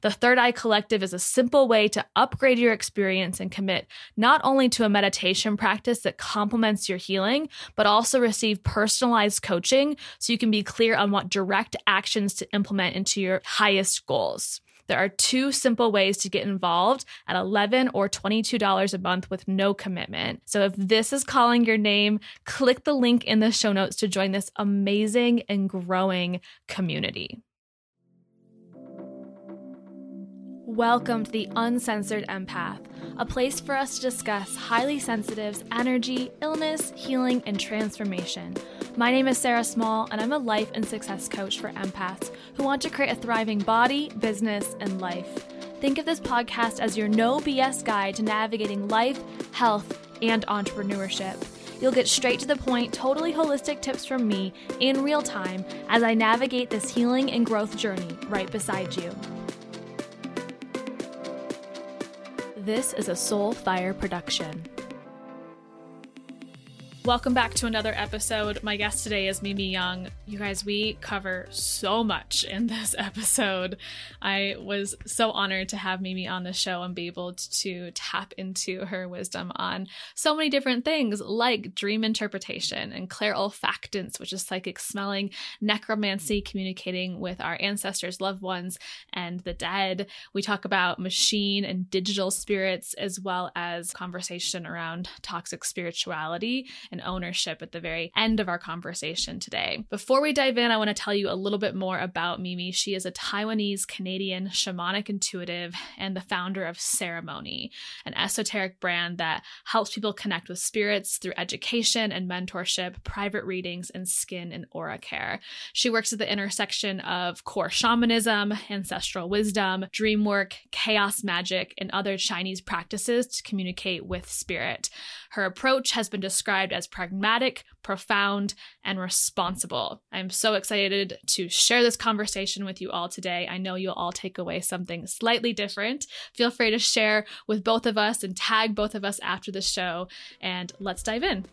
The Third Eye Collective is a simple way to upgrade your experience and commit not only to a meditation practice that complements your healing, but also receive personalized coaching so you can be clear on what direct actions to implement into your highest goals. There are two simple ways to get involved at 11 or $22 a month with no commitment. So if this is calling your name, click the link in the show notes to join this amazing and growing community. Welcome to the Uncensored Empath, a place for us to discuss highly sensitives, energy, illness, healing, and transformation. My name is Sarah Small, and I'm a life and success coach for empaths who want to create a thriving body, business, and life. Think of this podcast as your no BS guide to navigating life, health, and entrepreneurship. You'll get straight to the point, totally holistic tips from me in real time as I navigate this healing and growth journey right beside you. This is a Soul Fire production. Welcome back to another episode. My guest today is Mimi Young. You guys, we cover so much in this episode. I was so honored to have Mimi on the show and be able to tap into her wisdom on so many different things like dream interpretation and clairolfactance, which is psychic smelling, necromancy, communicating with our ancestors, loved ones, and the dead. We talk about machine and digital spirits, as well as conversation around toxic spirituality and ownership at the very end of our conversation today. Before we dive in, I want to tell you a little bit more about Mimi. She is a Taiwanese Canadian shamanic intuitive and the founder of Ceremonie, an esoteric brand that helps people connect with spirits through education and mentorship, private readings, and skin and aura care. She works at the intersection of core shamanism, ancestral wisdom, dream work, chaos magic, and other Chinese practices to communicate with spirit. Her approach has been described as pragmatic, profound, and responsible. I'm so excited to share this conversation with you all today. I know you'll all take away something slightly different. Feel free to share with both of us and tag both of us after the show, and let's dive in.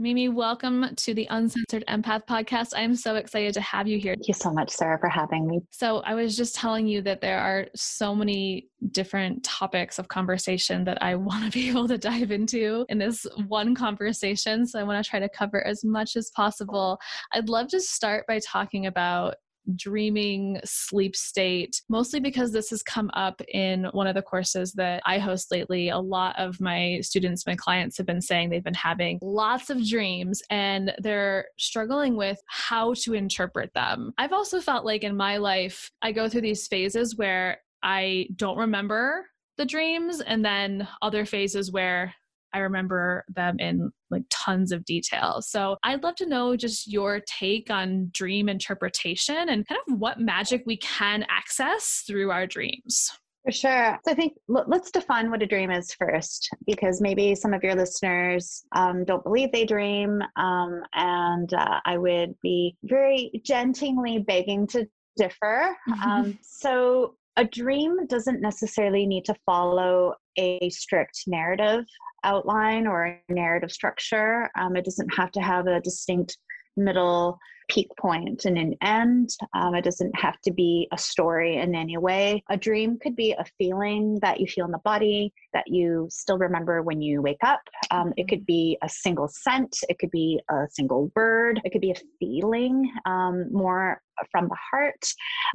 Mimi, welcome to the Uncensored Empath podcast. I'm so excited to have you here. Thank you so much, Sarah, for having me. So, I was just telling you that there are so many different topics of conversation that I want to be able to dive into in this one conversation. So, I want to try to cover as much as possible. I'd love to start by talking about dreaming sleep state, mostly because this has come up in one of the courses that I host lately. A lot of my students, my clients have been saying they've been having lots of dreams and they're struggling with how to interpret them. I've also felt like in my life, I go through these phases where I don't remember the dreams and then other phases where I remember them in like tons of detail. So I'd love to know just your take on dream interpretation and kind of what magic we can access through our dreams. For sure. So I think let's define what a dream is first, because maybe some of your listeners um, don't believe they dream. Um, and uh, I would be very gently begging to differ. Um, so a dream doesn't necessarily need to follow a strict narrative outline or a narrative structure. Um, it doesn't have to have a distinct middle peak point and an end. Um, it doesn't have to be a story in any way. A dream could be a feeling that you feel in the body that you still remember when you wake up. Um, it could be a single scent. It could be a single word. It could be a feeling um, more from the heart.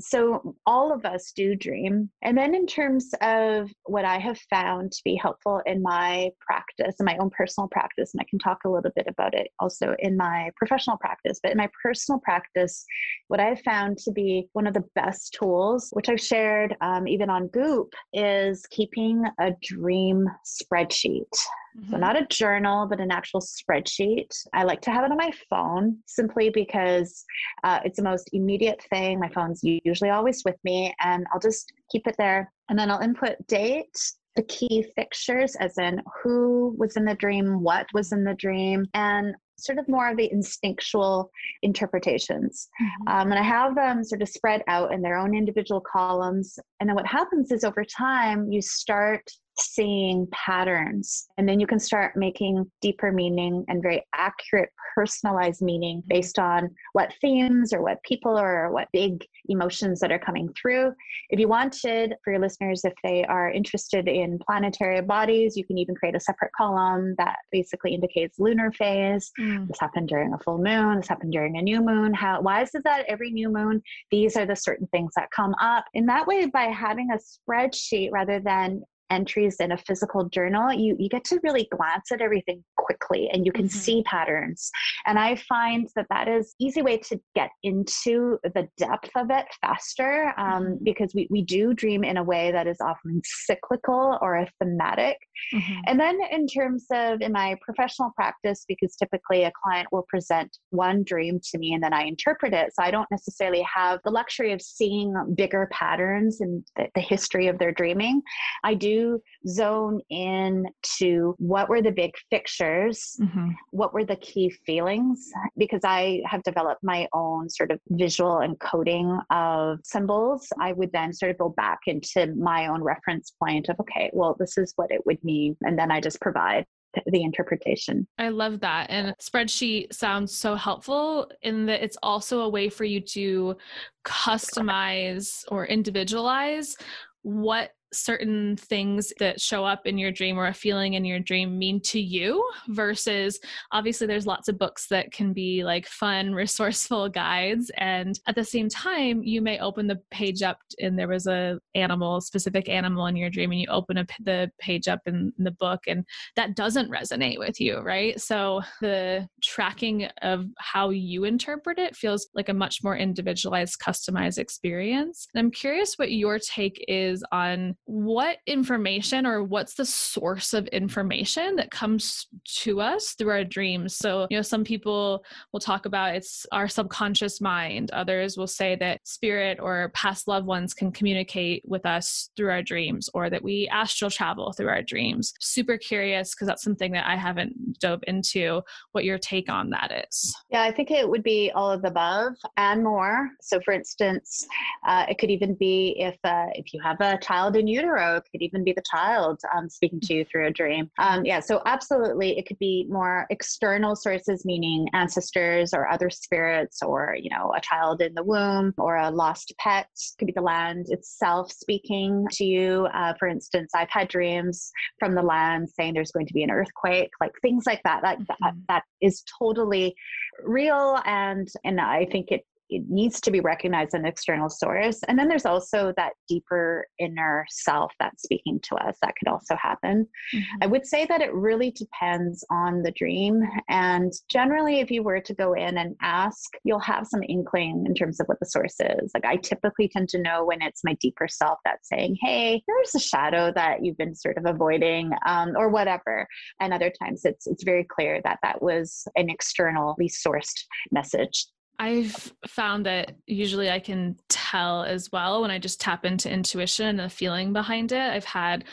So all of us do dream. And then in terms of what I have found to be helpful in my practice, in my own personal practice, and I can talk a little bit about it also in my professional practice, but in my personal practice, what I've found to be one of the best tools, which I've shared um, even on Goop, is keeping a dream spreadsheet. Mm-hmm. So, not a journal, but an actual spreadsheet. I like to have it on my phone simply because uh, it's the most immediate thing. My phone's usually always with me, and I'll just keep it there. And then I'll input date, the key fixtures, as in who was in the dream, what was in the dream, and sort of more of the instinctual interpretations. Mm-hmm. Um, and I have them sort of spread out in their own individual columns. And then what happens is over time, you start seeing patterns. And then you can start making deeper meaning and very accurate, personalized meaning based on what themes or what people or what big emotions that are coming through. If you wanted, for your listeners, if they are interested in planetary bodies, you can even create a separate column that basically indicates lunar phase. Mm. This happened during a full moon, this happened during a new moon. How why is it that every new moon, these are the certain things that come up? In that way, by having a spreadsheet rather than entries in a physical journal, you, you get to really glance at everything quickly and you can mm-hmm. see patterns. And I find that that is easy way to get into the depth of it faster um, mm-hmm. because we, we do dream in a way that is often cyclical or a thematic. Mm-hmm. And then in terms of in my professional practice, because typically a client will present one dream to me and then I interpret it. So I don't necessarily have the luxury of seeing bigger patterns in the, the history of their dreaming. I do zone in to what were the big fixtures, mm-hmm. what were the key feelings, because I have developed my own sort of visual encoding of symbols. I would then sort of go back into my own reference point of, okay, well, this is what it would mean. And then I just provide the interpretation. I love that. And spreadsheet sounds so helpful in that it's also a way for you to customize or individualize what certain things that show up in your dream or a feeling in your dream mean to you versus obviously there's lots of books that can be like fun resourceful guides. And at the same time you may open the page up and there was a animal specific animal in your dream and you open up the page up in, the book and that doesn't resonate with you right? So the tracking of how you interpret it feels like a much more individualized customized experience. And i'm curious what your take is on what information or what's the source of information that comes to us through our dreams? So you know some people will talk about it's our subconscious mind. Others will say that spirit or past loved ones can communicate with us through our dreams or that we astral travel through our dreams. Super curious because that's something that i haven't dove into what your take on that is. Yeah i think it would be all of the above and more. So for instance uh, it could even be if uh, if you have a child in utero. It could even be the child um, speaking to you through a dream. Um, yeah, so absolutely, it could be more external sources, meaning ancestors or other spirits, or you know, a child in the womb or a lost pet. It could be the land itself speaking to you. Uh, for instance, I've had dreams from the land saying there's going to be an earthquake, like things like that. Like mm-hmm. that, that is totally real, and and I think it it needs to be recognized an external source. And then there's also that deeper inner self that's speaking to us. That could also happen. Mm-hmm. I would say that it really depends on the dream. And generally, if you were to go in and ask, you'll have some inkling in terms of what the source is. Like I typically tend to know when it's my deeper self that's saying, hey, there's a shadow that you've been sort of avoiding um, or whatever. And other times it's, it's very clear that that was an externally sourced message I've found that usually I can tell as well when I just tap into intuition and the feeling behind it. I've had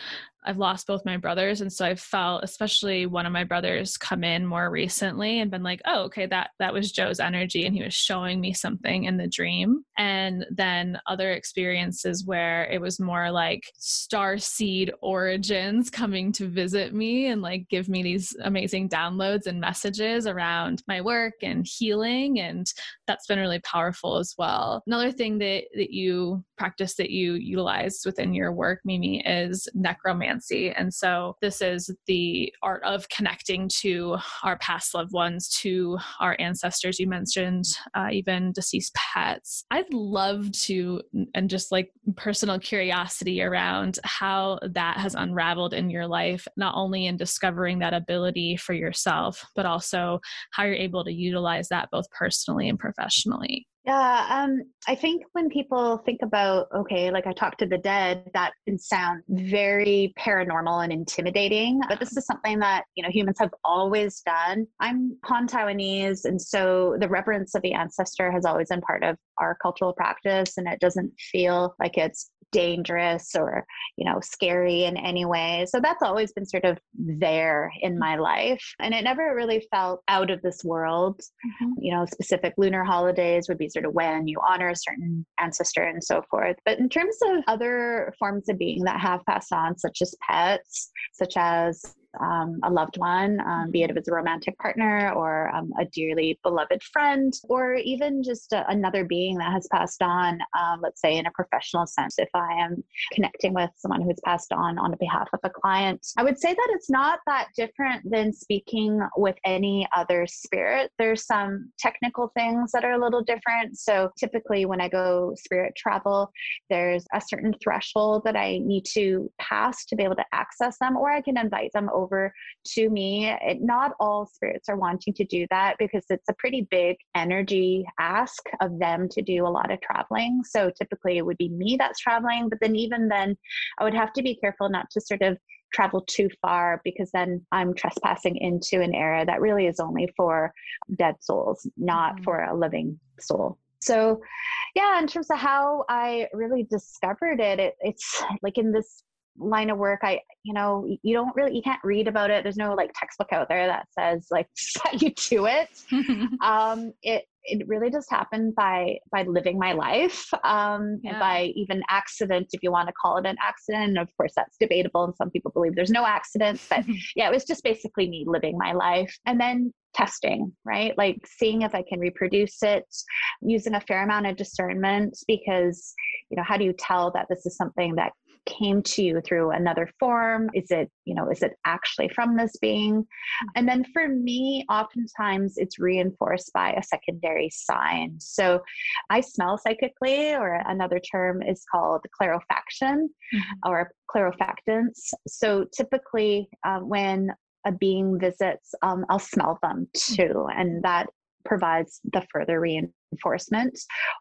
I've lost both my brothers. And so I've felt, especially one of my brothers come in more recently and been like, oh, okay, that that was Joe's energy. And he was showing me something in the dream. And then other experiences where it was more like star seed origins coming to visit me and like give me these amazing downloads and messages around my work and healing. And that's been really powerful as well. Another thing that, that you practice that you utilize within your work, Mimi, is necromancy. And so this is the art of connecting to our past loved ones, to our ancestors. You mentioned uh, even deceased pets. I'd love to, and just like personal curiosity around how that has unraveled in your life, not only in discovering that ability for yourself, but also how you're able to utilize that both personally and professionally. Yeah, um, I think when people think about, okay, like I talk to the dead, that can sound very paranormal and intimidating. But this is something that, you know, humans have always done. I'm Han Taiwanese, and so the reverence of the ancestor has always been part of our cultural practice, and it doesn't feel like it's dangerous or you know scary in any way. So that's always been sort of there in my life. And it never really felt out of this world. Mm-hmm. you know specific lunar holidays would be sort of when you honor a certain ancestor and so forth. But in terms of other forms of being that have passed on such as pets such as um, a loved one, um, be it if it's a romantic partner or um, a dearly beloved friend, or even just a, another being that has passed on, um, let's say in a professional sense. If I am connecting with someone who's passed on on behalf of a client, I would say that it's not that different than speaking with any other spirit. There's some technical things that are a little different. So typically, when I go spirit travel, there's a certain threshold that I need to pass to be able to access them, or I can invite them over over to me. It, not all spirits are wanting to do that because it's a pretty big energy ask of them to do a lot of traveling. So typically it would be me that's traveling, but then even then, I would have to be careful not to sort of travel too far because then I'm trespassing into an area that really is only for dead souls, not mm-hmm. for a living soul. So, yeah, in terms of how I really discovered it, it it's like in this line of work i you know you don't really you can't read about it there's no like textbook out there that says like set you to it um it it really just happened by by living my life um yeah. by even accident if you want to call it an accident and of course that's debatable and some people believe there's no accidents but yeah it was just basically me living my life and then testing, right? Like seeing if I can reproduce it, using a fair amount of discernment because, you know, how do you tell that this is something that came to you through another form? Is it you know is it actually from this being? And then for me oftentimes it's reinforced by a secondary sign. So i smell psychically or another term is called clairolfaction mm-hmm. or clairolfactance so typically uh, when a being visits um, i'll smell them too and that provides the further reinforcement,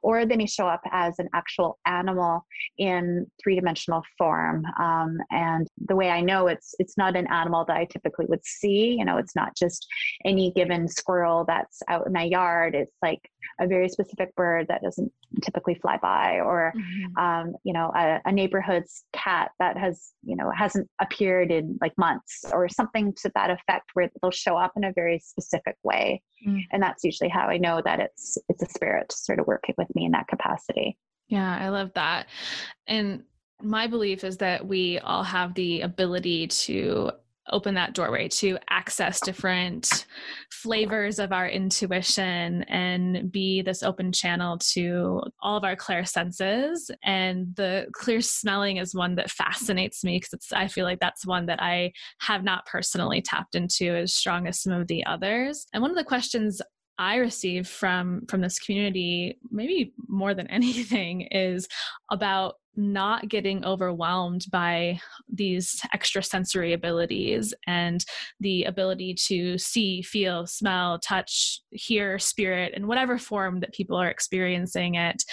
or they may show up as an actual animal in three dimensional form. Um, and the way I know it's it's not an animal that I typically would see. You know, it's not just any given squirrel that's out in my yard. It's like a very specific bird that doesn't typically fly by, or mm-hmm. um, you know, a, a neighborhood's cat that has you know hasn't appeared in like months, or something to that effect, where they'll show up in a very specific way. Mm. And that's usually how I know that it's it's a spirit sort of working with me in that capacity. Yeah, I love that. And my belief is that we all have the ability to open that doorway to access different flavors of our intuition and be this open channel to all of our clear senses. And the clear smelling is one that fascinates me because i feel like that's one that i have not personally tapped into as strong as some of the others. And one of the questions I receive from from this community, maybe more than anything, is about not getting overwhelmed by these extrasensory abilities and the ability to see, feel, smell, touch, hear, spirit in whatever form that people are experiencing it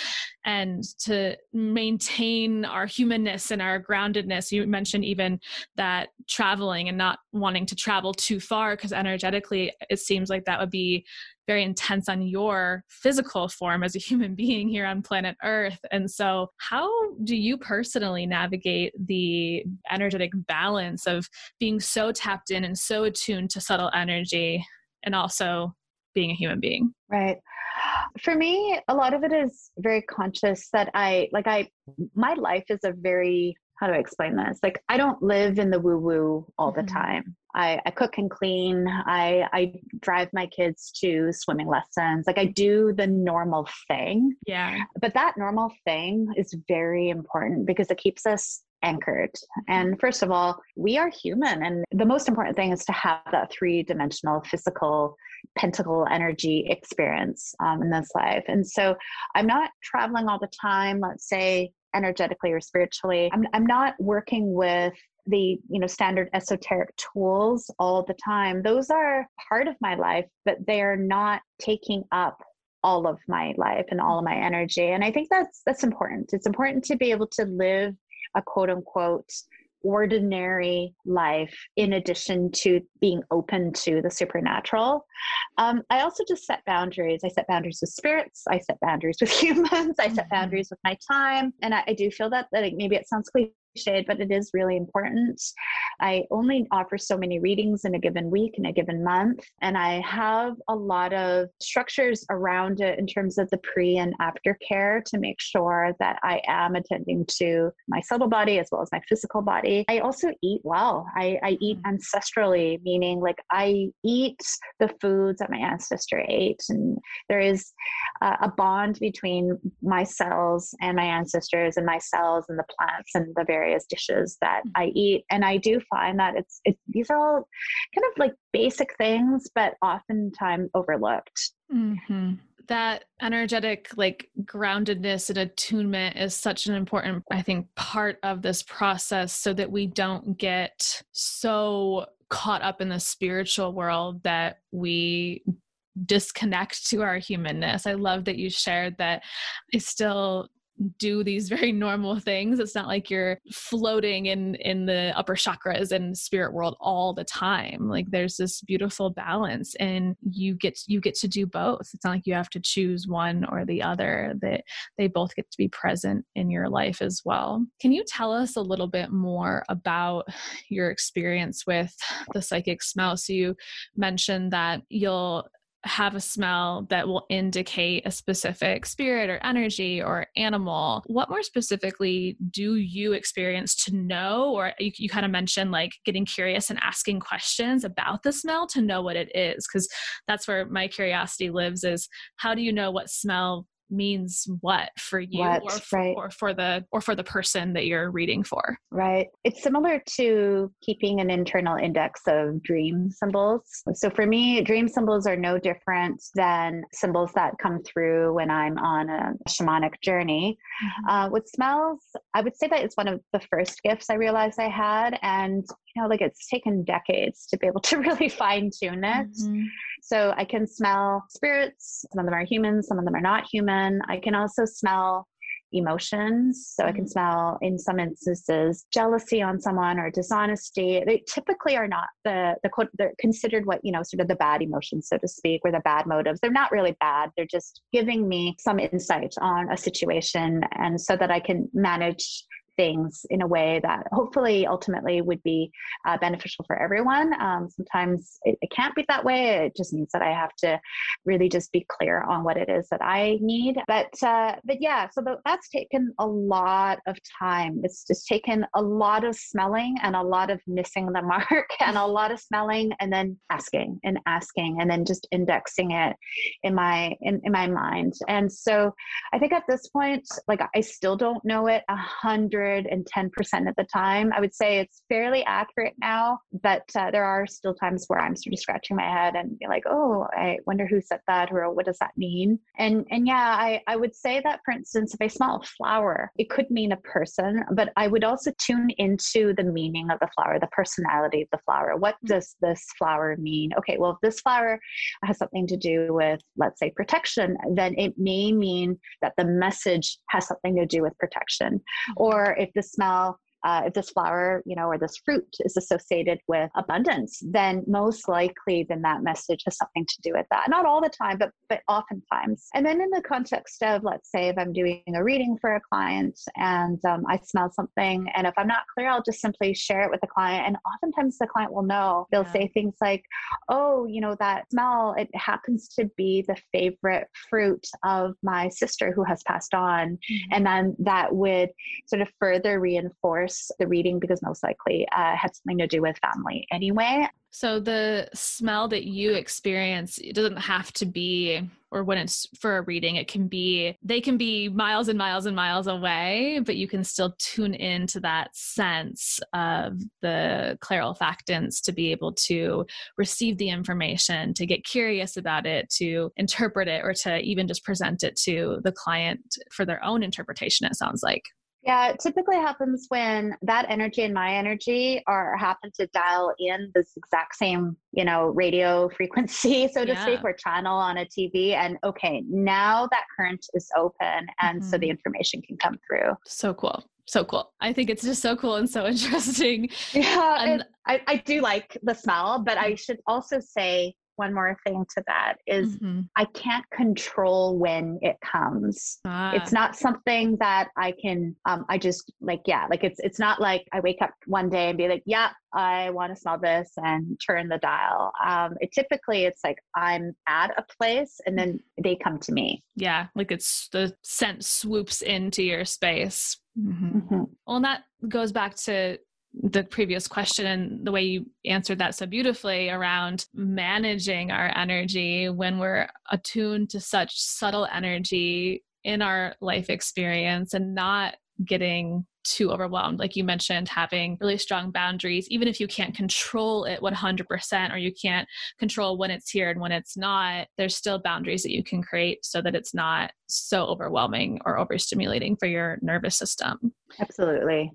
and to maintain our humanness and our groundedness. You mentioned even that traveling and not wanting to travel too far because energetically it seems like that would be very intense on your physical form as a human being here on planet Earth. And so, how do you personally navigate the energetic balance of being so tapped in and so attuned to subtle energy and also being a human being? Right. For me, a lot of it is very conscious that I like I my life is a very how do I explain this? Like I don't live in the woo woo all the mm-hmm. time. I, I cook and clean. I I drive my kids to swimming lessons. Like I do the normal thing. Yeah. But that normal thing is very important because it keeps us anchored. And first of all, we are human. And the most important thing is to have that three dimensional physical pentacle energy experience um, in this life. And so I'm not traveling all the time, let's say energetically or spiritually. I'm, I'm not working with the you know standard esoteric tools all the time. Those are part of my life but they are not taking up all of my life and all of my energy. And i think that's that's important. It's important to be able to live a quote unquote ordinary life in addition to being open to the supernatural. Um, I also just set boundaries. I set boundaries with spirits. I set boundaries with humans. I set mm-hmm. boundaries with my time. And I, I do feel that, that maybe it sounds cliche cliched, but it is really important. I only offer so many readings in a given week, in a given month, and I have a lot of structures around it in terms of the pre and after care to make sure that I am attending to my subtle body as well as my physical body. I also eat well. I, I eat mm. ancestrally, meaning like I eat the foods that my ancestor ate, and there is uh, a bond between my cells and my ancestors, and my cells and the plants and the various various dishes that I eat. And I do find that it's, it, these are all kind of like basic things, but oftentimes overlooked. Mm-hmm that energetic like groundedness and attunement is such an important i think part of this process so that we don't get so caught up in the spiritual world that we disconnect to our humanness i love that you shared that i still do these very normal things. It's not like you're floating in in the upper chakras and spirit world all the time. Like there's this beautiful balance and you get you get to do both. It's not like you have to choose one or the other that they both get to be present in your life as well. Can you tell us a little bit more about your experience with the psychic smell? So you mentioned that you'll have a smell that will indicate a specific spirit or energy or animal. What more specifically do you experience to know? Or you, you kind of mentioned like getting curious and asking questions about the smell to know what it is, because that's where my curiosity lives is how do you know what smell means what for you what, or, for, right. or for the or for the person that you're reading for right it's similar to keeping an internal index of dream symbols so for me dream symbols are no different than symbols that come through when i'm on a shamanic journey mm-hmm. uh, with smells i would say that it's one of the first gifts i realized i had and you know like it's taken decades to be able to really fine tune it mm-hmm. So I can smell spirits. Some of them are human, some of them are not human. I can also smell emotions. So I can mm-hmm. smell, in some instances, jealousy on someone or dishonesty. They typically are not the the they're considered what you know, sort of the bad emotions, so to speak, or the bad motives. They're not really bad. They're just giving me some insight on a situation, and so that I can manage things in a way that hopefully ultimately would be uh, beneficial for everyone. Um, sometimes it, it, can't be that way. It just means that I have to really just be clear on what it is that I need. But uh, but yeah, so that's taken a lot of time. It's just taken a lot of smelling and a lot of missing the mark and a lot of smelling and then asking and asking and then just indexing it in my in, in my mind. And so I think at this point, like I still don't know it a hundred 110% of the time. I would say it's fairly accurate now, but uh, there are still times where I'm sort of scratching my head and be like, oh, I wonder who said that or what does that mean? And and yeah, I, I would say that for instance, if I smell a flower, it could mean a person, but I would also tune into the meaning of the flower, the personality of the flower. What mm. does this flower mean? Okay, well, if this flower has something to do with, let's say, protection, then it may mean that the message has something to do with protection. Mm-hmm. Or if the smell uh, if this flower, you know, or this fruit is associated with abundance, then most likely then that message has something to do with that. Not all the time, but but oftentimes. And then in the context of, let's say, if I'm doing a reading for a client and um, I smell something, and if I'm not clear, I'll just simply share it with the client. And oftentimes the client will know. They'll yeah. say things like, "Oh, you know, that smell. It happens to be the favorite fruit of my sister who has passed on," mm-hmm. and then that would sort of further reinforce the reading because most likely uh, had something to do with family anyway. So the smell that you experience it doesn't have to be or when it's for a reading it can be they can be miles and miles and miles away but you can still tune into that sense of the clairolfactants to be able to receive the information to get curious about it to interpret it or to even just present it to the client for their own interpretation it sounds like yeah, it typically happens when that energy and my energy are happen to dial in this exact same, you know, radio frequency, so to yeah. speak, or channel on a TV. And okay, now that current is open, and mm-hmm. so the mm-hmm. information can come through. So cool so cool. I think it's just so cool and so interesting. Yeah, and I, I do like the smell, but I should also say one more thing to that is mm-hmm. I can't control when it comes. Ah. It's not something that I can um I just like yeah, like it's it's not like I wake up one day and be like, "Yeah, I want to smell this and turn the dial." Um it typically it's like I'm at a place and then they come to me. Yeah, like it's the scent swoops into your space. Mm-hmm. Mm-hmm. Well, and that goes back to the previous question and the way you answered that so beautifully around managing our energy when we're attuned to such subtle energy in our life experience and not getting too overwhelmed. Like you mentioned, having really strong boundaries, even if you can't control it 100% or you can't control when it's here and when it's not, there's still boundaries that you can create so that it's not so overwhelming or overstimulating for your nervous system. Absolutely.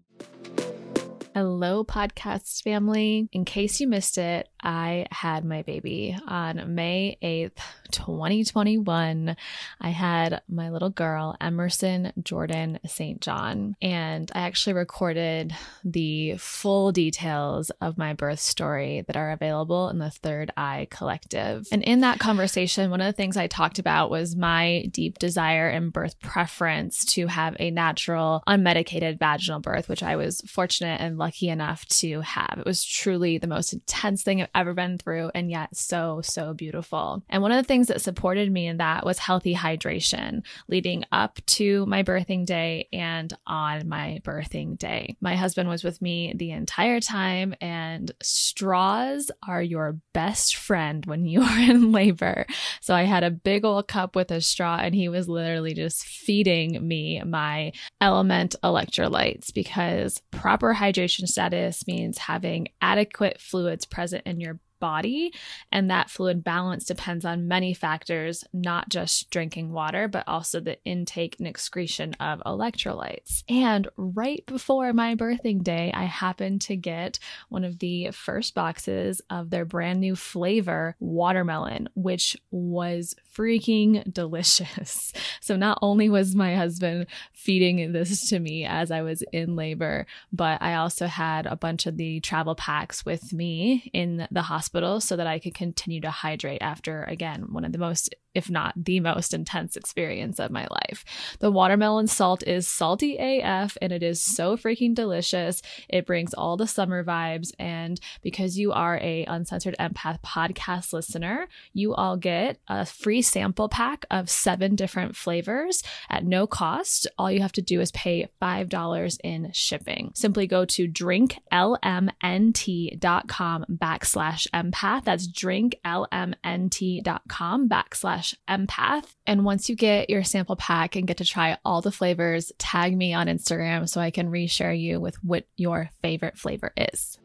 Hello, podcast family. In case you missed it, I had my baby on May 8th, 2021. I had my little girl, Emerson Jordan St. John, and I actually recorded the full details of my birth story that are available in the Third Eye Collective. And in that conversation, one of the things I talked about was my deep desire and birth preference to have a natural, unmedicated vaginal birth, which I was fortunate and lucky enough to have. It was truly the most intense thing I've ever been through, and yet so, so beautiful. And one of the things that supported me in that was healthy hydration leading up to my birthing day and on my birthing day. My husband was with me the entire time, and straws are your best friend when you are in labor. So I had a big old cup with a straw, and he was literally just feeding me my LMNT electrolytes because proper hydration status means having adequate fluids present in your body. And that fluid balance depends on many factors, not just drinking water, but also the intake and excretion of electrolytes. And right before my birthing day, I happened to get one of the first boxes of their brand new flavor, watermelon, which was freaking delicious. So not only was my husband feeding this to me as I was in labor, but I also had a bunch of the travel packs with me in the hospital so that I could continue to hydrate after, again, one of the most if not the most intense experience of my life. The watermelon salt is salty AF and it is so freaking delicious. It brings all the summer vibes and because you are a uncensored empath podcast listener, you all get a free sample pack of 7 different flavors at no cost. All you have to do is pay $5 in shipping. Simply go to drinklmnt.com backslash empath. That's drinklmnt.com backslash empath. And once you get your sample pack and get to try all the flavors, tag me on Instagram so I can reshare you with what your favorite flavor is.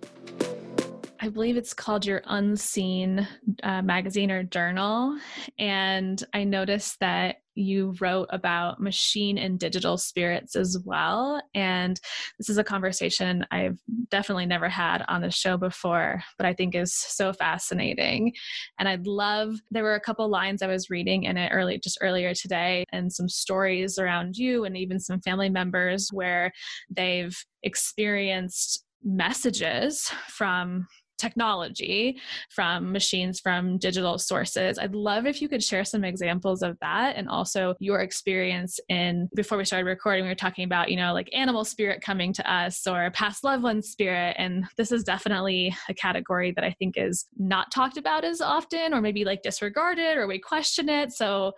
I believe it's called Your Unseen uh, magazine or journal. And I noticed that you wrote about machine and digital spirits as well. And this is a conversation I've definitely never had on the show before, but I think is so fascinating. And I'd love, there were a couple lines I was reading in it early, just earlier today, and some stories around you and even some family members where they've experienced messages from technology, from machines, from digital sources. I'd love if you could share some examples of that and also your experience in before we started recording, we were talking about, you know, like animal spirit coming to us or past loved one spirit. And this is definitely a category that I think is not talked about as often or maybe like disregarded or we question it. So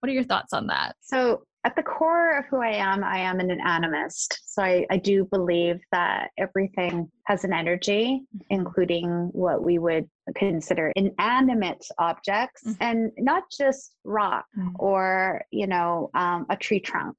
what are your thoughts on that? So at the core of who I am, I am an animist. So I, I do believe that everything has an energy, mm-hmm. including what we would consider inanimate objects, mm-hmm. and not just rock mm-hmm. or, you know, um, a tree trunk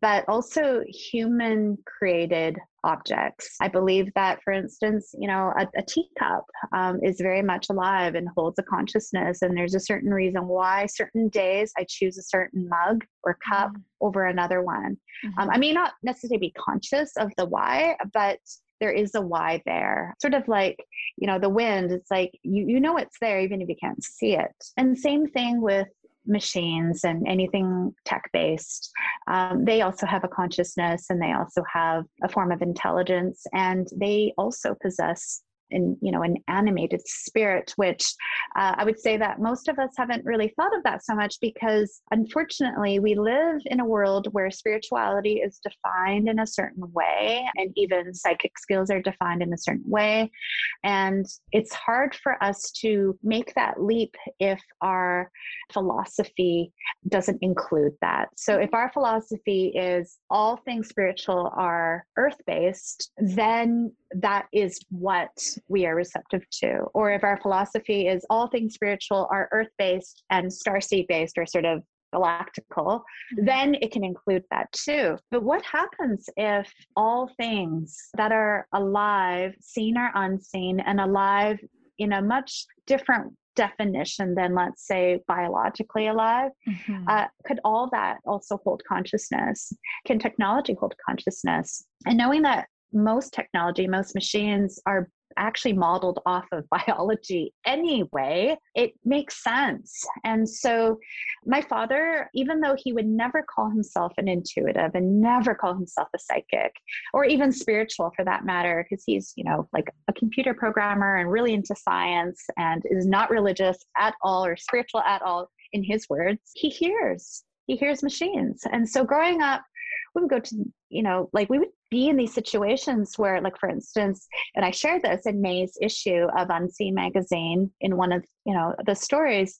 but also human created objects. I believe that, for instance, you know, a, a teacup um, is very much alive and holds a consciousness. And there's a certain reason why certain days I choose a certain mug or cup mm-hmm. over another one. Mm-hmm. Um, I may not necessarily be conscious of the why, but there is a why there. Sort of like, you know, the wind, it's like you, you know it's there even if you can't see it. And same thing with machines and anything tech based, um, they also have a consciousness and they also have a form of intelligence and they also possess in you know an animated spirit which uh, i would say that most of us haven't really thought of that so much because unfortunately we live in a world where spirituality is defined in a certain way and even psychic skills are defined in a certain way. And it's hard for us to make that leap if our philosophy doesn't include that. So if our philosophy is all things spiritual are earth based then that is what we are receptive to. Or if our philosophy is all things spiritual are earth based and starseed based or sort of galactical, mm-hmm. then it can include that too. But what happens if all things that are alive, seen or unseen, and alive in a much different definition than let's say biologically alive mm-hmm. uh, could all that also hold consciousness can technology hold consciousness and knowing that most technology, most machines are actually modeled off of biology anyway, it makes sense. And so, my father, even though he would never call himself an intuitive and never call himself a psychic or even spiritual for that matter, because he's, you know, like a computer programmer and really into science and is not religious at all or spiritual at all, in his words, he hears. He hears machines. And so, growing up, we would go to you know like we would be in these situations where like for instance and i shared this in may's issue of unseen magazine in one of you know the stories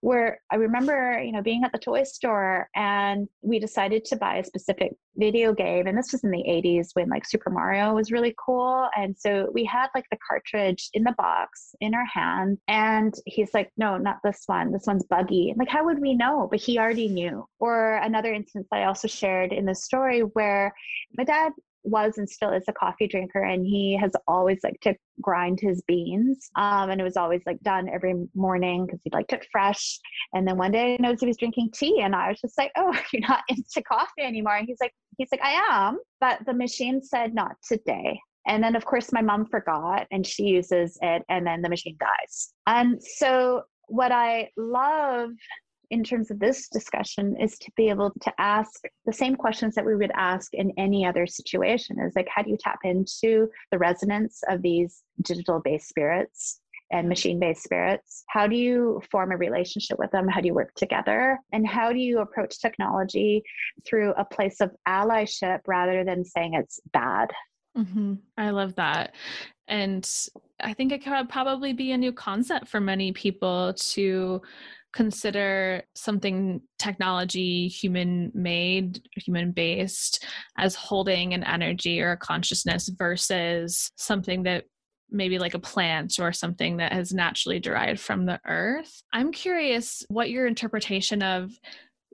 where i remember you know being at the toy store and we decided to buy a specific video game and this was in the 80s when like super mario was really cool and so we had like the cartridge in the box in our hand and he's like no not this one. This one's buggy. Like how would we know? But he already knew. Or another instance i also shared in the story where my dad was and still is a coffee drinker and he has always liked to grind his beans um, and it was always like done every morning because he liked it fresh. And then one day i noticed he was drinking tea and i was just like oh you're not into coffee anymore. And he's like he's like i am but the machine said not today. And then of course my mom forgot and she uses it and then the machine dies. And so what i love in terms of this discussion is to be able to ask the same questions that we would ask in any other situation is like how do you tap into the resonance of these digital based spirits and machine based spirits? How do you form a relationship with them? How do you work together? And how do you approach technology through a place of allyship rather than saying it's bad? Mm-hmm. I love that. And I think it could probably be a new concept for many people to consider something technology human made human based as holding an energy or a consciousness versus something that maybe like a plant or something that has naturally derived from the earth. I'm curious what your interpretation of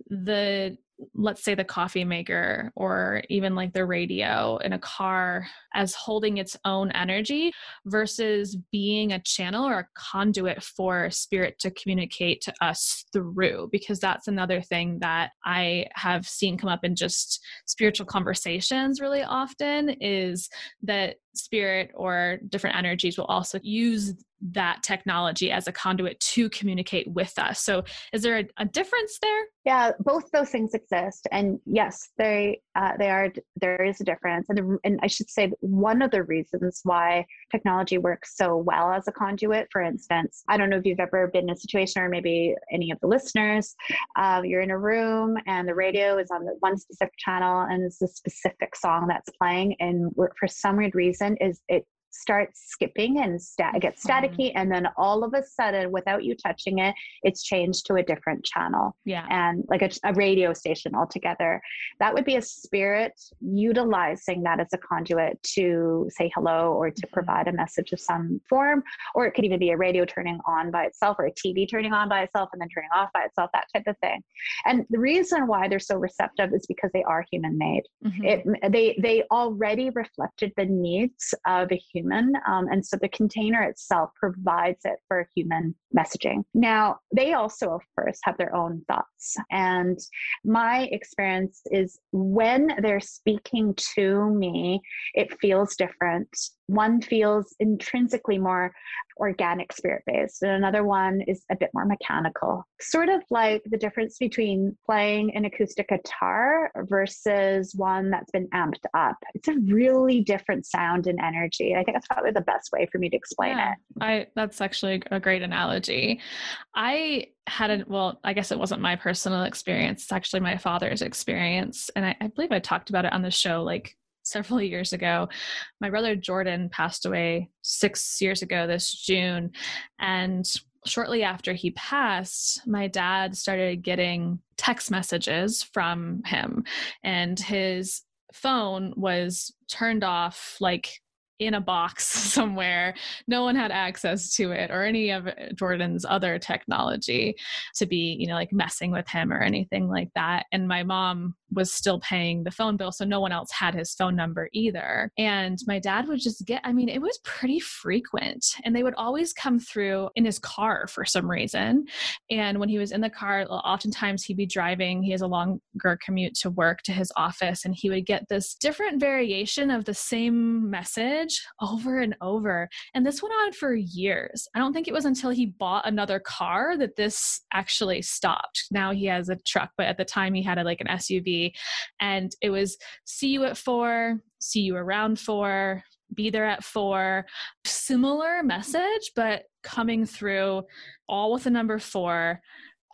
the let's say the coffee maker or even like the radio in a car as holding its own energy versus being a channel or a conduit for spirit to communicate to us through because that's another thing that i have seen come up in just spiritual conversations really often is that spirit or different energies will also use that technology as a conduit to communicate with us. So, is there a, a difference there? Yeah, both those things exist, and yes, they uh, they are. There is a difference, and and I should say one of the reasons why technology works so well as a conduit. For instance, I don't know if you've ever been in a situation, or maybe any of the listeners, uh, you're in a room and the radio is on the one specific channel, and it's a specific song that's playing, and for some weird reason, is it starts skipping and mm-hmm. staticky and then all of a sudden without you touching it it's changed to a different channel yeah and like a, a, radio station altogether that would be a spirit utilizing that as a conduit to say hello or to mm-hmm. provide a message of some form or it could even be a radio turning on by itself or a tv turning on by itself and then turning off by itself that type of thing and the reason why they're so receptive is because they are human made mm-hmm. it they they already reflected the needs of a human human. Um, and so the container itself provides it for human messaging. Now, they also, of course, have their own thoughts. And my experience is when they're speaking to me, it feels different one feels intrinsically more organic spirit based and another one is a bit more mechanical. Sort of like the difference between playing an acoustic guitar versus one that's been amped up. It's a really different sound and energy. I think that's probably the best way for me to explain yeah, it. I that's actually a great analogy. I had a well i guess it wasn't my personal experience. It's actually my father's experience. And I, I believe i talked about it on the show like several years ago. My brother Jordan passed away six years ago this June. And shortly after he passed, my dad started getting text messages from him, and his phone was turned off like in a box somewhere. No one had access to it or any of Jordan's other technology to be, you know, like messing with him or anything like that. And my mom was still paying the phone bill, so no one else had his phone number either. And my dad would just get, I mean, it was pretty frequent. And they would always come through in his car for some reason. And when he was in the car, oftentimes he'd be driving, he has a longer commute to work to his office, and he would get this different variation of the same message over and over. And this went on for years. I don't think it was until he bought another car that this actually stopped. Now he has a truck, but at the time he had a, like an SUV and it was see you at four, see you around four, be there at four. Similar message, but coming through all with the number four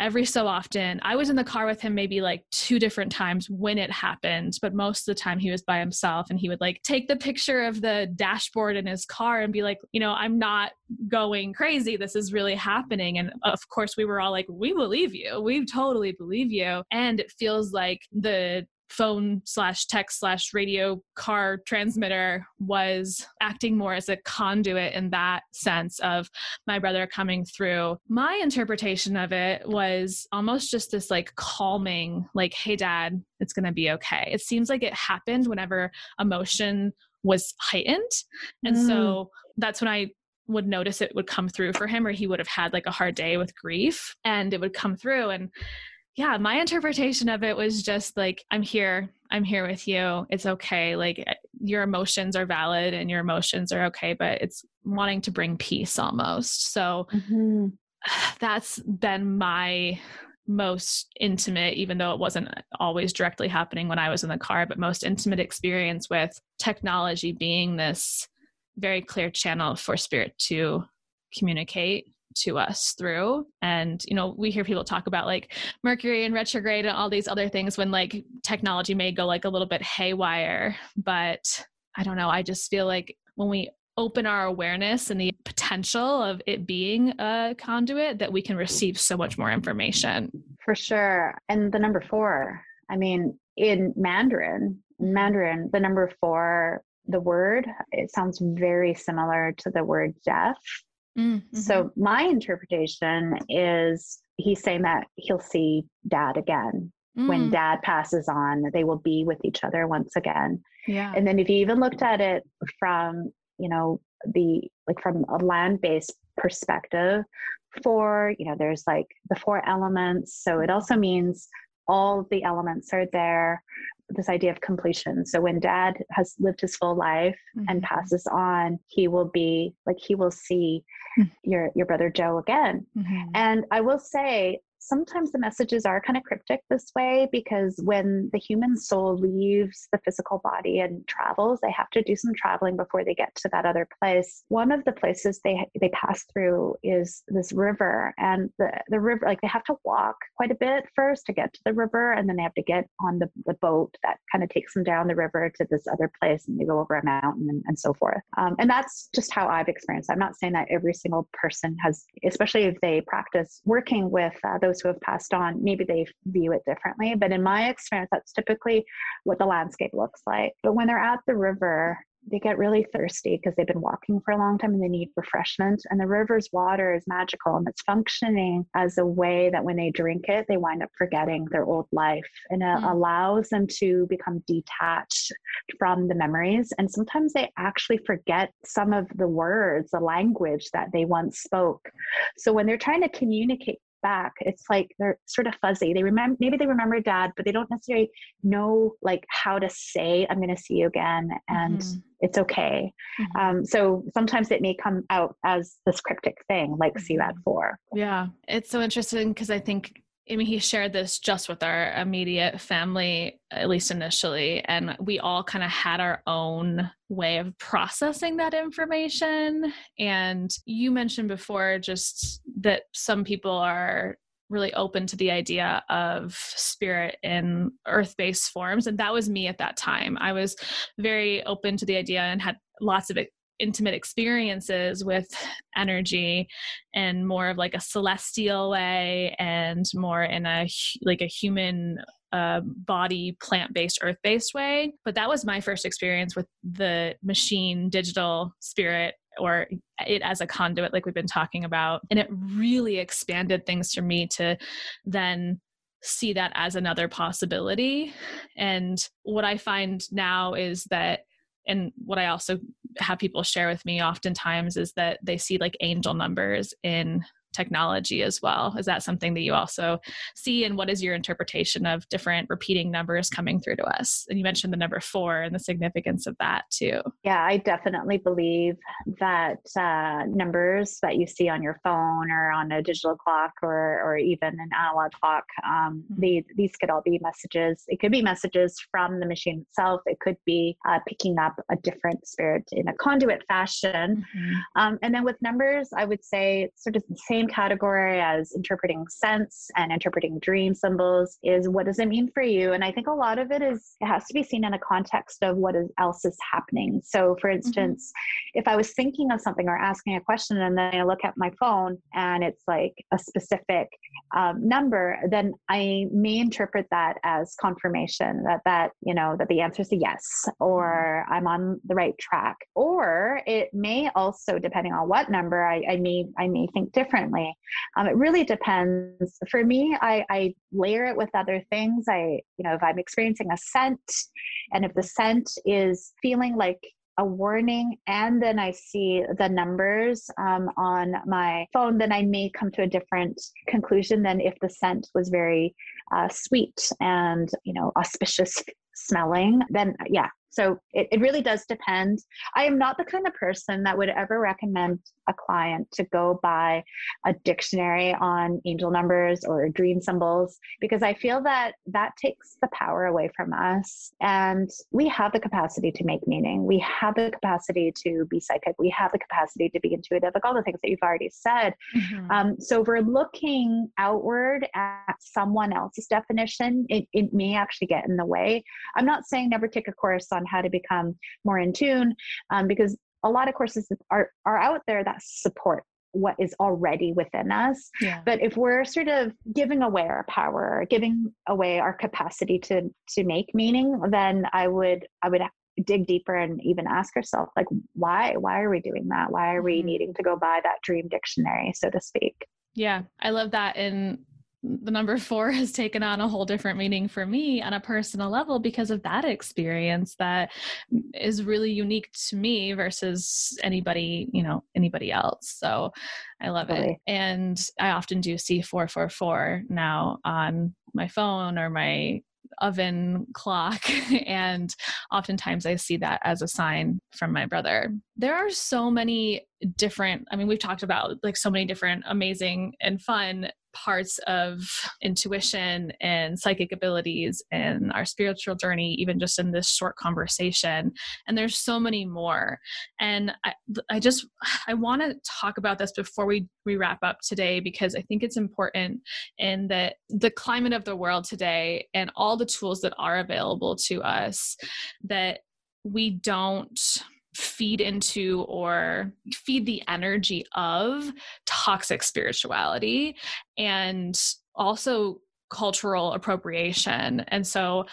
every so often. I was in the car with him maybe like two different times when it happened, but most of the time he was by himself and he would like take the picture of the dashboard in his car and be like, you know, I'm not going crazy. This is really happening. And of course, we were all like, we believe you. We totally believe you. And it feels like the phone slash text slash radio car transmitter was acting more as a conduit in that sense of my brother coming through. My interpretation of it was almost just this like calming, like, hey, dad, it's going to be okay. It seems like it happened whenever emotion was heightened. And mm. so that's when I would notice it would come through for him or he would have had like a hard day with grief and it would come through and yeah, my interpretation of it was just like, I'm here. I'm here with you. It's okay. Like, eh, your emotions are valid and your emotions are okay, but it's wanting to bring peace almost. So mm-hmm. that's been my most intimate, even though it wasn't always directly happening when I was in the car, but most intimate experience with technology being this very clear channel for spirit to communicate to us through. And you know we hear people talk about like mercury and retrograde and all these other things when like technology may go like a little bit haywire. But i don't know i just feel like when we open our awareness and the potential of it being a conduit that we can receive so much more information. For sure. And the number four i mean in mandarin in mandarin the number four the word, it sounds very similar to the word death. Mm-hmm. So my interpretation is he's saying that he'll see dad again. Mm. When dad passes on, they will be with each other once again. Yeah. And then if you even looked at it from, you know, the like from a land-based perspective, for, you know, there's like the four elements. So it also means all the elements are there this idea of completion. So when dad has lived his full life mm-hmm. and passes on, he will be like he will see mm-hmm. your your brother Joe again. Mm-hmm. And I will say sometimes the messages are kind of cryptic this way because when the human soul leaves the physical body and travels, they have to do some traveling before they get to that other place. One of the places they they pass through is this river, and the the river like they have to walk quite a bit first to get to the river, and then they have to get on the, the boat that kind of takes them down the river to this other place, and they go over a mountain and, and so forth. Um, and that's just how I've experienced. I'm not saying that every single person has, especially if they practice working with uh, those those who have passed on, maybe they view it differently. But in my experience, that's typically what the landscape looks like. But when they're at the river, they get really thirsty because they've been walking for a long time and they need refreshment. And the river's water is magical and it's functioning as a way that when they drink it, they wind up forgetting their old life. And it mm. allows them to become detached from the memories. And sometimes they actually forget some of the words, the language that they once spoke. So when they're trying to communicate back it's like they're sort of fuzzy they remember maybe they remember dad but they don't necessarily know like how to say i'm going to see you again and mm-hmm. it's okay mm-hmm. um, so sometimes it may come out as this cryptic thing like mm-hmm. see that four yeah it's so interesting because i think I mean, he shared this just with our immediate family, at least initially, and we all kind of had our own way of processing that information. And you mentioned before just that some people are really open to the idea of spirit in earth based forms. And that was me at that time. I was very open to the idea and had lots of intimate experiences with energy in more of like a celestial way and more in a like a human uh, body plant-based earth-based way. But that was my first experience with the machine digital spirit or it as a conduit like we've been talking about. And it really expanded things for me to then see that as another possibility. And what i find now is that and what I also have people share with me oftentimes is that they see like angel numbers in technology as well. Is that something that you also see? And what is your interpretation of different repeating numbers coming through to us? And you mentioned the number four and the significance of that too. Yeah, I definitely believe that uh, numbers that you see on your phone or on a digital clock or, or even an analog clock, um, mm-hmm. these, these could all be messages. It could be messages from the machine itself. It could be uh, picking up a different spirit in a conduit fashion. Mm-hmm. Um, and then with numbers, I would say sort of the same same category as interpreting sense and interpreting dream symbols is what does it mean for you? And I think a lot of it is, it has to be seen in a context of what is, else is happening. So, for mm-hmm. instance, mm-hmm. if I was thinking of something or asking a question and then I look at my phone and it's like a specific um, number, then I may interpret that as confirmation that that, you know, that the answer is a yes or mm-hmm. I'm on the right track. Or it may also, depending on what number, I, I may I may think differently differently. Um, it really depends. For me, I, I layer it with other things. I, you know, if I'm experiencing a scent and if the scent is feeling like a warning and then I see the numbers um, on my phone, then I may come to a different conclusion than if the scent was very uh, sweet and you know auspicious smelling. Then yeah, so it, it really does depend. I am not the kind of person that would ever recommend a client to go buy a dictionary on angel numbers or dream symbols because I feel that that takes the power away from us. And we have the capacity to make meaning. We have the capacity to be psychic. We have the capacity to be intuitive, like all the things that you've already said. Mm-hmm. Um, so if we're looking outward at someone else's definition, it, it may actually get in the way. I'm not saying never take a course on how to become more in tune um, because a lot of courses are, are out there that support what is already within us. Yeah. But if we're sort of giving away our power, giving away our capacity to to make meaning, then I would I would dig deeper and even ask ourselves like why why are we doing that why are we mm-hmm. needing to go buy that dream dictionary so to speak yeah i love that and the number four has taken on a whole different meaning for me on a personal level because of that experience that is really unique to me versus anybody you know anybody else. So i love it. And i often do see 444 now on my phone or my oven clock. And oftentimes i see that as a sign from my brother. There are so many different i mean we've talked about like so many different amazing and fun parts of intuition and psychic abilities and our spiritual journey, even just in this short conversation. And there's so many more. And I, I just, I want to talk about this before we, we wrap up today, because I think it's important in that the climate of the world today and all the tools that are available to us that we don't feed into or feed the energy of toxic spirituality and also cultural appropriation. And so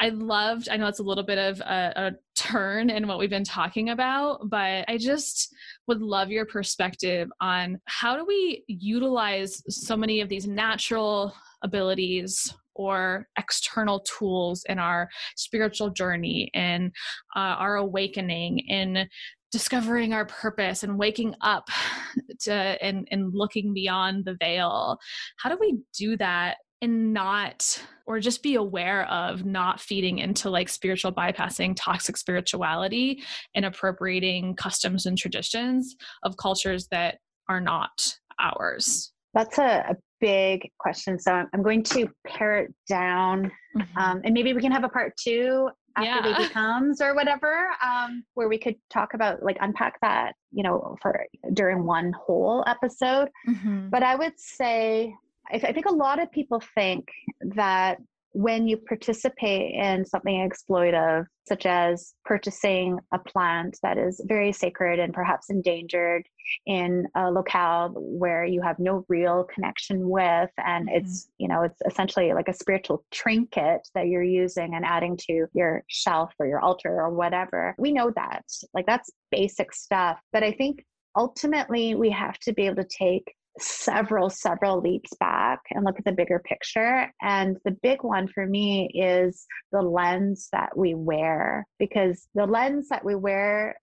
I loved, I know it's a little bit of a, a, turn in what we've been talking about, but I just would love your perspective on how do we utilize so many of these natural abilities or external tools in our spiritual journey in uh, our awakening in discovering our purpose and waking up to and, and looking beyond the veil. How do we do that and not or just be aware of not feeding into like spiritual bypassing toxic spirituality and appropriating customs and traditions of cultures that are not ours that's a, a big question. So I'm going to pare it down, mm-hmm. um, and maybe we can have a part two after yeah. baby comes or whatever, um, where we could talk about like unpack that, you know, for during one whole episode. Mm-hmm. But I would say, I think a lot of people think that when you participate in something exploitive, such as purchasing a plant that is very sacred and perhaps endangered in a locale where you have no real connection with, and mm-hmm. it's, you know, it's essentially like a spiritual trinket that you're using and adding to your shelf or your altar or whatever. We know that. Like that's basic stuff. But I think ultimately we have to be able to take several, several leaps back and look at the bigger picture. And the big one for me is the lens that we wear, because the lens that we wear,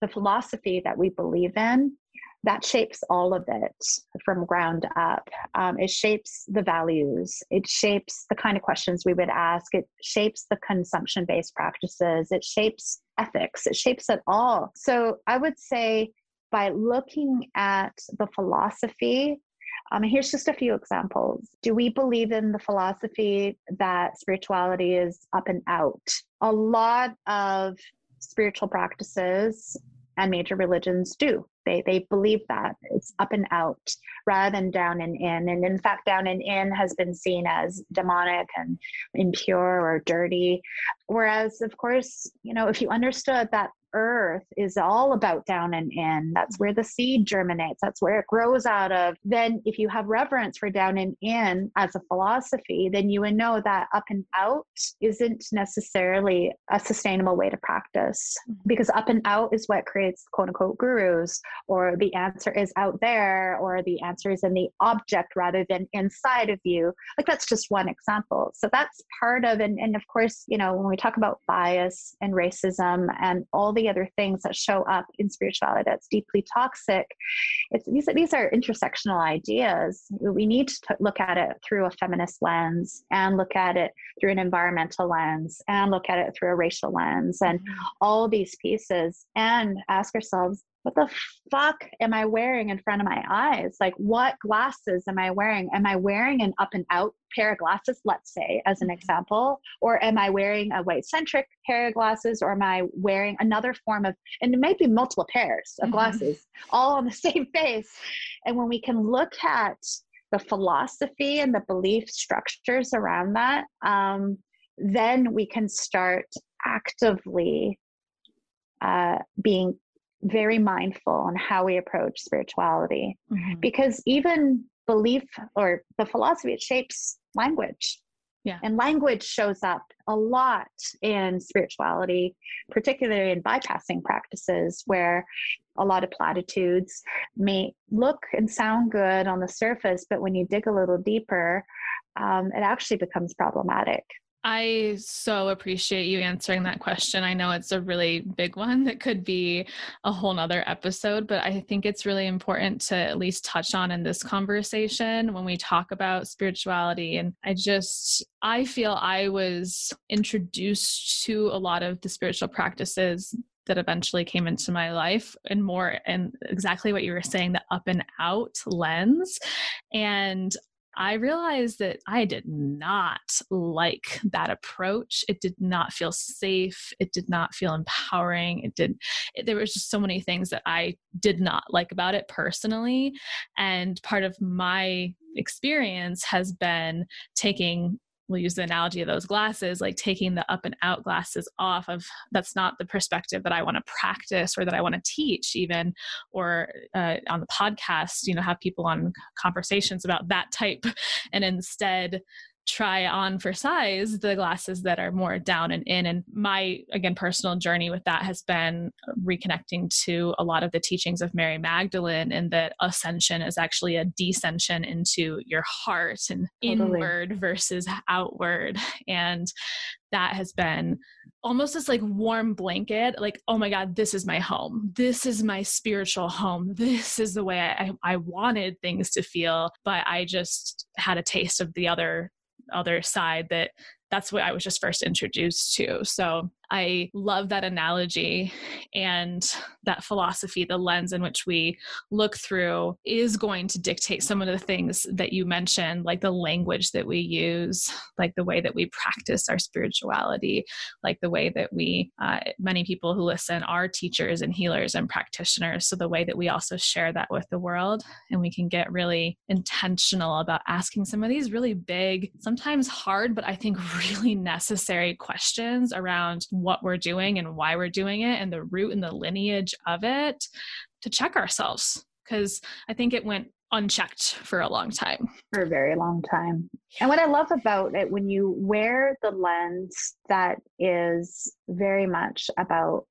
the philosophy that we believe in, that shapes all of it from ground up. Um, it shapes the values. It shapes the kind of questions we would ask. It shapes the consumption based practices. It shapes ethics. It shapes it all. So I would say by looking at the philosophy. Um, here's just a few examples. Do we believe in the philosophy that spirituality is up and out? A lot of spiritual practices and major religions do. They, they believe that it's up and out rather than down and in. And in fact, down and in has been seen as demonic and impure or dirty. Whereas, of course, you know, if you understood that earth is all about down and in. That's where the seed germinates, that's where it grows out of. Then, if you have reverence for down and in as a philosophy, then you would know that up and out isn't necessarily a sustainable way to practice mm-hmm. because up and out is what creates quote unquote gurus, or the answer is out there, or the answer is in the object rather than inside of you. Like, that's just one example. So, that's part of, and, and of course, you know, when we talk about bias and racism and all the other things that show up in spirituality that's deeply toxic. It's, these, these are intersectional ideas. We need to look at it through a feminist lens and look at it through an environmental lens and look at it through a racial lens and mm-hmm. all these pieces and ask ourselves what the fuck am I wearing in front of my eyes? Like, what glasses am I wearing? Am I wearing an up and out pair of glasses, let's say, as an mm-hmm. example? Or am I wearing a white centric pair of glasses? Or am I wearing another form of, and it might be multiple pairs of mm-hmm. glasses all on the same face? And when we can look at the philosophy and the belief structures around that, um, then we can start actively uh, being very mindful on how we approach spirituality mm-hmm. because even belief or the philosophy it shapes language Yeah. And language shows up a lot in spirituality, particularly in bypassing practices where a lot of platitudes may look and sound good on the surface, but when you dig a little deeper, um, it actually becomes problematic. I so appreciate you answering that question. I know it's a really big one that could be a whole nother episode, but I think it's really important to at least touch on in this conversation when we talk about spirituality. And I just, I feel I was introduced to a lot of the spiritual practices that eventually came into my life and more and exactly what you were saying the up and out lens and I realized that I did not like that approach. It did not feel safe. It did not feel empowering. It did, it, there was just so many things that I did not like about it personally. And part of my experience has been taking we'll use the analogy of those glasses like taking the up and out glasses off of that's not the perspective that i want to practice or that i want to teach even or uh, on the podcast you know have people on conversations about that type. And instead try on for size the glasses that are more down and in. And my, again, personal journey with that has been reconnecting to a lot of the teachings of Mary Magdalene, and that ascension is actually a descension into your heart and totally. inward versus outward. And that has been almost this like warm blanket like oh my god this is my home this is my spiritual home this is the way I, I wanted things to feel but i just had a taste of the other other side that that's what I was just first introduced to. So I love that analogy and that philosophy, the lens in which we look through is going to dictate some of the things that you mentioned, like the language that we use, like the way that we practice our spirituality, like the way that we, uh, many people who listen are teachers and healers and practitioners. So the way that we also share that with the world and we can get really intentional about asking some of these really big, sometimes hard, but I think really necessary questions around what we're doing and why we're doing it and the root and the lineage of it to check ourselves because I think it went unchecked for a long time. For a very long time. And what I love about it, when you wear the lens that is very much about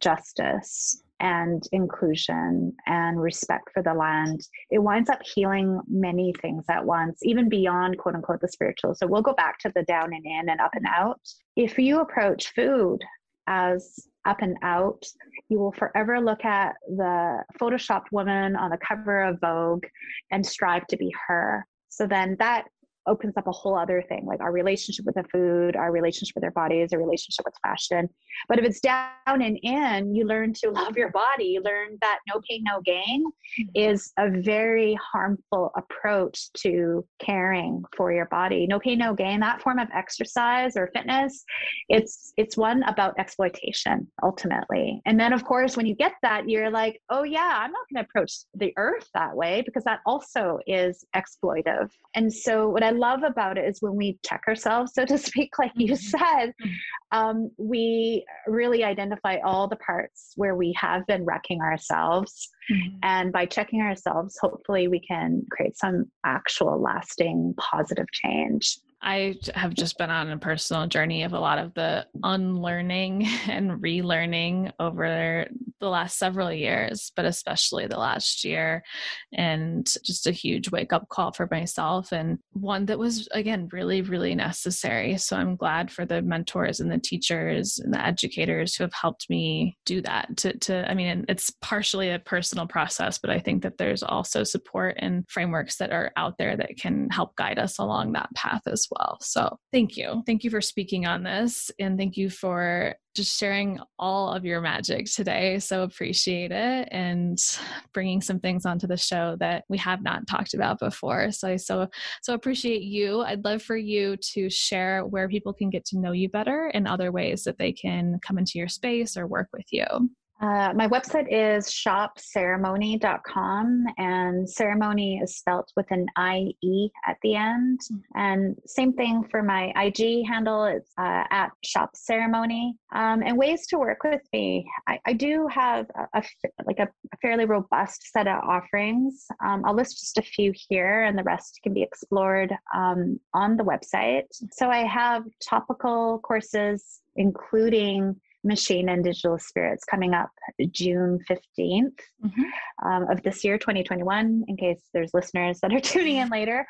justice and inclusion and respect for the land, it winds up healing many things at once, even beyond quote unquote the spiritual. So we'll go back to the down and in and up and out. If you approach food as up and out, you will forever look at the photoshopped woman on the cover of Vogue and strive to be her. So then that opens up a whole other thing like our relationship with the food our relationship with our bodies our relationship with fashion. But if it's down and in you learn to love your body. You learn that no pain no gain mm-hmm. is a very harmful approach to caring for your body. No pain no gain that form of exercise or fitness it's it's one about exploitation ultimately. And then of course when you get that you're like oh yeah i'm not going to approach the earth that way because that also is exploitive and so what i love about it is when we check ourselves, so to speak, like you mm-hmm. said, mm-hmm. um, we really identify all the parts where we have been wrecking ourselves. Mm-hmm. And by checking ourselves, hopefully we can create some actual lasting positive change. I have just been on a personal journey of a lot of the unlearning and relearning over the last several years, but especially the last year. And just a huge wake up call for myself, and one that was, again, really, really necessary. So I'm glad for the mentors and the teachers and the educators who have helped me do that. To, to I mean, it's partially a personal process, but I think that there's also support and frameworks that are out there that can help guide us along that path as well. So thank you. Thank you for speaking on this. And thank you for just sharing all of your magic today. So appreciate it and bringing some things onto the show that we have not talked about before. So I so so appreciate you. I'd love for you to share where people can get to know you better and other ways that they can come into your space or work with you. Uh, my website is shopceremonie.com, and Ceremonie is spelt with an IE at the end. Mm. And same thing for my IG handle, it's uh, at shop ceremony. Um, and ways to work with me, I, I do have a, a, like a, a, fairly robust set of offerings. Um, I'll list just a few here, and the rest can be explored um, on the website. So I have topical courses, including Machine and Digital Spirits coming up June 15th mm-hmm. um, of this year, 2021, in case there's listeners that are tuning in later.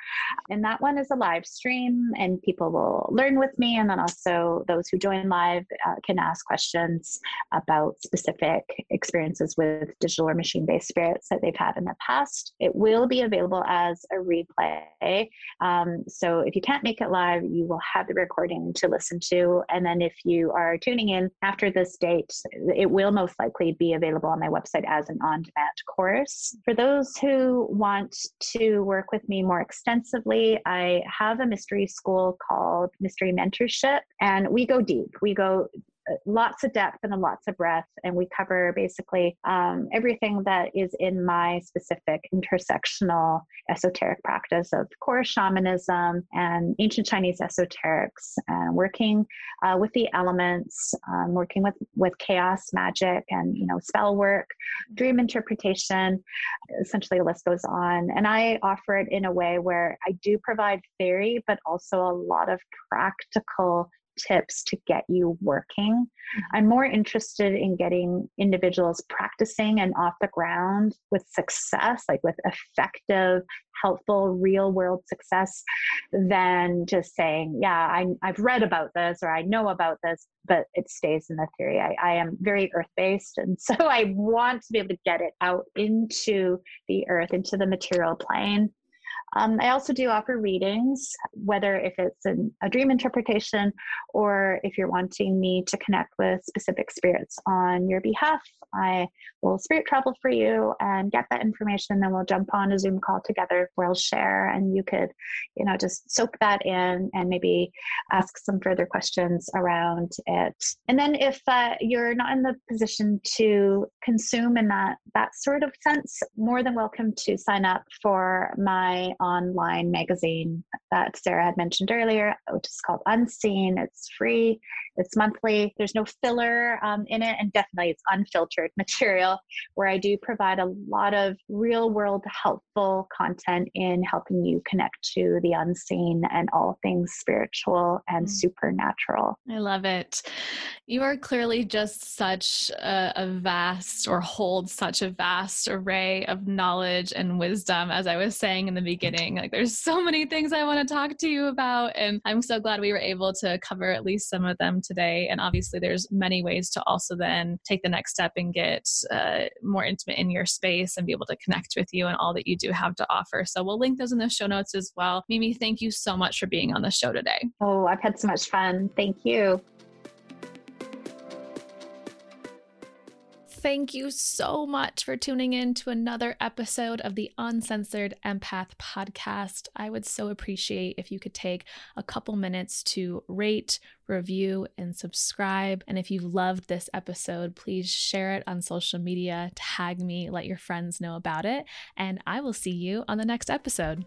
And that one is a live stream, and people will learn with me. And then also, those who join live uh, can ask questions about specific experiences with digital or machine based spirits that they've had in the past. It will be available as a replay. Um, so if you can't make it live, you will have the recording to listen to. And then if you are tuning in after after this date, it will most likely be available on my website as an on demand course. For those who want to work with me more extensively, I have a mystery school called Mystery Mentorship, and we go deep. We go lots of depth and lots of breadth. And we cover basically um, everything that is in my specific intersectional esoteric practice of core shamanism and ancient Chinese esoterics, and working uh, with the elements, um, working with, with chaos magic and, you know, spell work, dream interpretation. Essentially, the list goes on. And I offer it in a way where I do provide theory, but also a lot of practical tips to get you working. Mm-hmm. I'm more interested in getting individuals practicing and off the ground with success, like with effective, helpful, real world success, than just saying, Yeah, I, have read about this or I know about this, but it stays in the theory. I, I am very earth based. And so I want to be able to get it out into the earth, into the material plane. Um, I also do offer readings, whether if it's an, a dream interpretation or if you're wanting me to connect with specific spirits on your behalf. I will spirit travel for you and get that information. Then we'll jump on a Zoom call together where I'll share and you could, you know, just soak that in and maybe ask some further questions around it. And then if uh, you're not in the position to consume in that that sort of sense, more than welcome to sign up for my online magazine that Sarah had mentioned earlier, which is called Unseen. It's free, it's monthly. There's no filler um, in it, and definitely it's unfiltered material where I do provide a lot of real world helpful content in helping you connect to the unseen and all things spiritual and mm. supernatural. I love it. You are clearly just such a, a vast or hold such a vast array of knowledge and wisdom, as I was saying in the beginning beginning. Like there's so many things I want to talk to you about and I'm so glad we were able to cover at least some of them today. And obviously there's many ways to also then take the next step and get uh, more intimate in your space and be able to connect with you and all that you do have to offer. So we'll link those in the show notes as well. Mimi, thank you so much for being on the show today. Oh, I've had so much fun. Thank you. Thank you so much for tuning in to another episode of the Uncensored Empath podcast. I would so appreciate if you could take a couple minutes to rate, review, and subscribe. And if you've loved this episode, please share it on social media, tag me, let your friends know about it, and I will see you on the next episode.